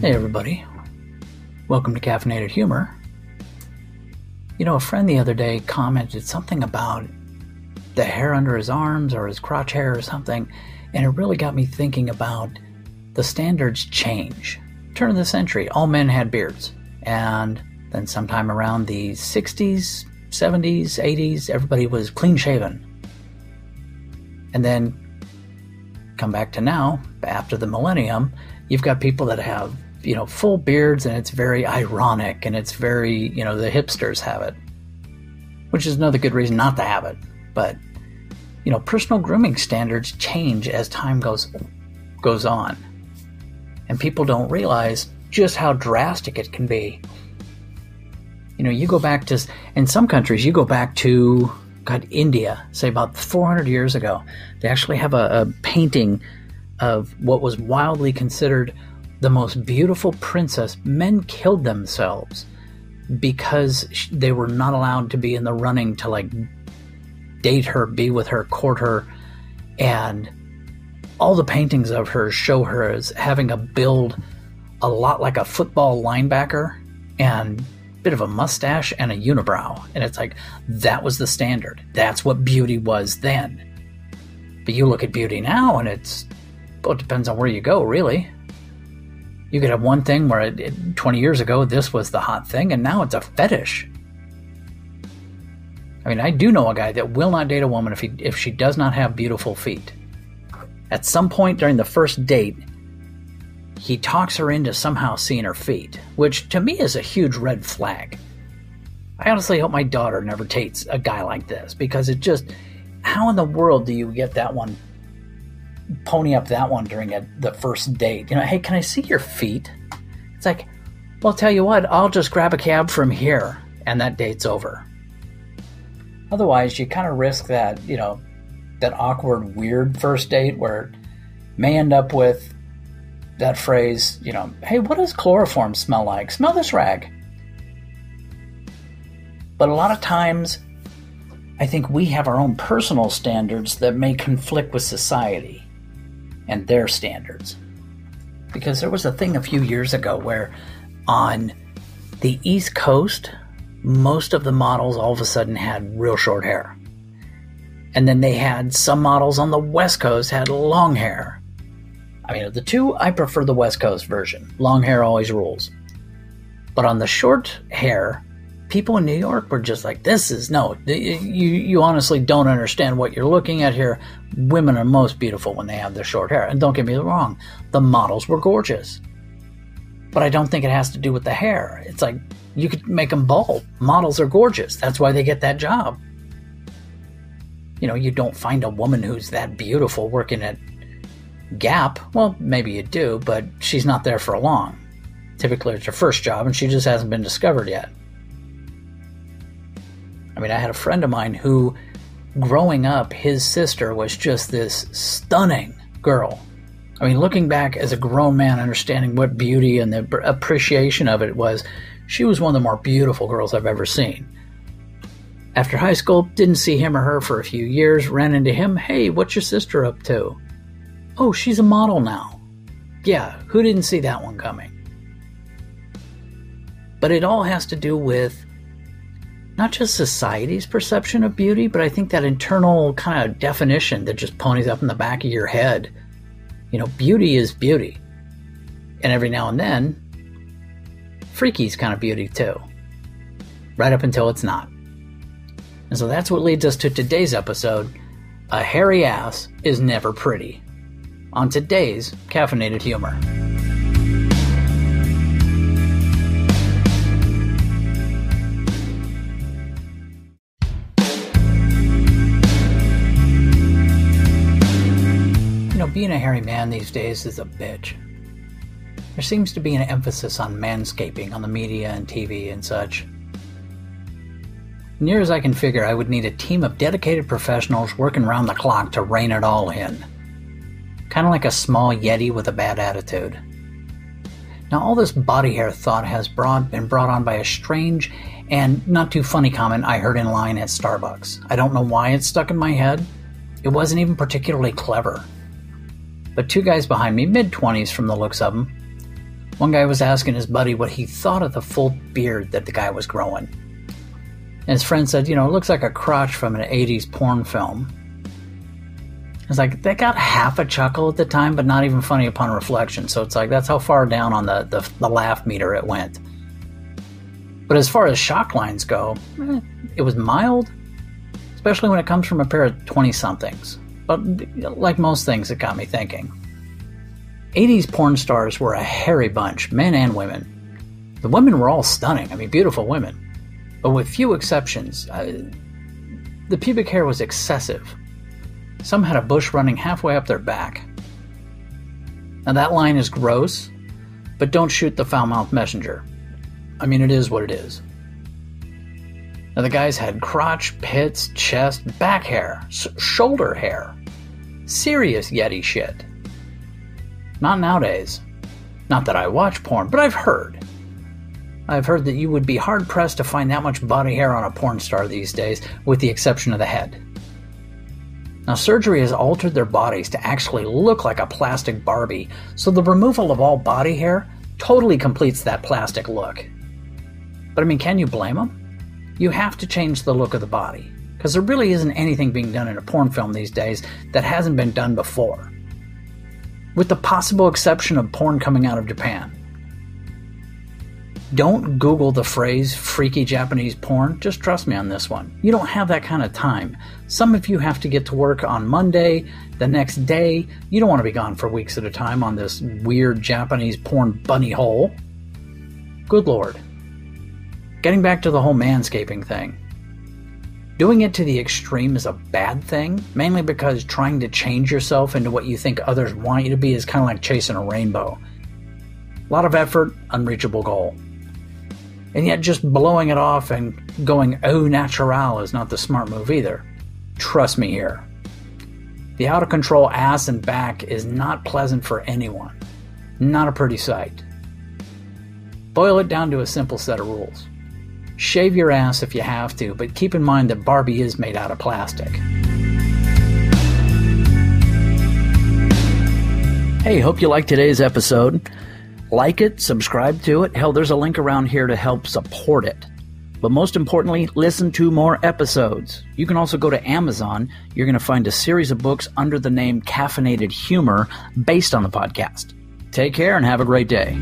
Hey, everybody. Welcome to Caffeinated Humor. You know, a friend the other day commented something about the hair under his arms or his crotch hair or something, and it really got me thinking about the standards change. Turn of the century, all men had beards. And then sometime around the 60s, 70s, 80s, everybody was clean shaven. And then come back to now, after the millennium, you've got people that have you know, full beards and it's very ironic and it's very, you know, the hipsters have it. Which is another good reason not to have it. But, you know, personal grooming standards change as time goes goes on. And people don't realize just how drastic it can be. You know, you go back to in some countries you go back to God, India, say about 400 years ago. They actually have a, a painting of what was wildly considered the most beautiful princess, men killed themselves because they were not allowed to be in the running to like date her, be with her, court her, and all the paintings of her show her as having a build a lot like a football linebacker and a bit of a mustache and a unibrow. And it's like that was the standard. That's what beauty was then. But you look at beauty now and it's well, it depends on where you go, really. You could have one thing where it, it, 20 years ago this was the hot thing, and now it's a fetish. I mean, I do know a guy that will not date a woman if he if she does not have beautiful feet. At some point during the first date, he talks her into somehow seeing her feet, which to me is a huge red flag. I honestly hope my daughter never dates a guy like this because it just how in the world do you get that one pony up that one during a, the first date. You know, hey, can I see your feet? It's like, well, tell you what, I'll just grab a cab from here, and that date's over. Otherwise, you kind of risk that, you know, that awkward, weird first date where may end up with that phrase, you know, hey, what does chloroform smell like? Smell this rag. But a lot of times, I think we have our own personal standards that may conflict with society and their standards. Because there was a thing a few years ago where on the East Coast, most of the models all of a sudden had real short hair. And then they had some models on the West Coast had long hair. I mean, of the two, I prefer the West Coast version. Long hair always rules. But on the short hair, people in New York were just like, "This is no." You you honestly don't understand what you're looking at here. Women are most beautiful when they have their short hair, and don't get me wrong, the models were gorgeous. But I don't think it has to do with the hair. It's like you could make them bald. Models are gorgeous. That's why they get that job. You know, you don't find a woman who's that beautiful working at Gap. Well, maybe you do, but she's not there for long. Typically, it's her first job, and she just hasn't been discovered yet. I mean, I had a friend of mine who, growing up, his sister was just this stunning girl. I mean, looking back as a grown man, understanding what beauty and the appreciation of it was, she was one of the more beautiful girls I've ever seen. After high school, didn't see him or her for a few years, ran into him. Hey, what's your sister up to? Oh, she's a model now. Yeah, who didn't see that one coming? But it all has to do with not just society's perception of beauty, but I think that internal kind of definition that just ponies up in the back of your head. You know, beauty is beauty. And every now and then, freaky's kind of beauty too. Right up until it's not. And so that's what leads us to today's episode A Hairy Ass is Never Pretty. On today's Caffeinated Humor. Being a hairy man these days is a bitch. There seems to be an emphasis on manscaping on the media and TV and such. Near as I can figure, I would need a team of dedicated professionals working round the clock to rein it all in. Kind of like a small Yeti with a bad attitude. Now, all this body hair thought has brought, been brought on by a strange and not too funny comment I heard in line at Starbucks. I don't know why it stuck in my head. It wasn't even particularly clever but two guys behind me, mid 20s from the looks of them, One guy was asking his buddy what he thought of the full beard that the guy was growing. And his friend said, You know, it looks like a crotch from an 80s porn film. It's like, they got half a chuckle at the time, but not even funny upon reflection. So it's like, that's how far down on the, the, the laugh meter it went. But as far as shock lines go, eh, it was mild, especially when it comes from a pair of 20 somethings. But like most things, it got me thinking. 80s porn stars were a hairy bunch, men and women. The women were all stunning, I mean, beautiful women. But with few exceptions, uh, the pubic hair was excessive. Some had a bush running halfway up their back. Now, that line is gross, but don't shoot the foul mouthed messenger. I mean, it is what it is. Now, the guys had crotch, pits, chest, back hair, sh- shoulder hair. Serious Yeti shit. Not nowadays. Not that I watch porn, but I've heard. I've heard that you would be hard pressed to find that much body hair on a porn star these days, with the exception of the head. Now, surgery has altered their bodies to actually look like a plastic Barbie, so the removal of all body hair totally completes that plastic look. But I mean, can you blame them? You have to change the look of the body, because there really isn't anything being done in a porn film these days that hasn't been done before with the possible exception of porn coming out of Japan. Don't Google the phrase freaky Japanese porn. Just trust me on this one. You don't have that kind of time. Some of you have to get to work on Monday, the next day. You don't want to be gone for weeks at a time on this weird Japanese porn bunny hole. Good lord. Getting back to the whole manscaping thing. Doing it to the extreme is a bad thing, mainly because trying to change yourself into what you think others want you to be is kind of like chasing a rainbow. A lot of effort, unreachable goal. And yet, just blowing it off and going au natural is not the smart move either. Trust me here. The out of control ass and back is not pleasant for anyone. Not a pretty sight. Boil it down to a simple set of rules. Shave your ass if you have to, but keep in mind that Barbie is made out of plastic. Hey, hope you liked today's episode. Like it, subscribe to it. Hell, there's a link around here to help support it. But most importantly, listen to more episodes. You can also go to Amazon. You're going to find a series of books under the name Caffeinated Humor based on the podcast. Take care and have a great day.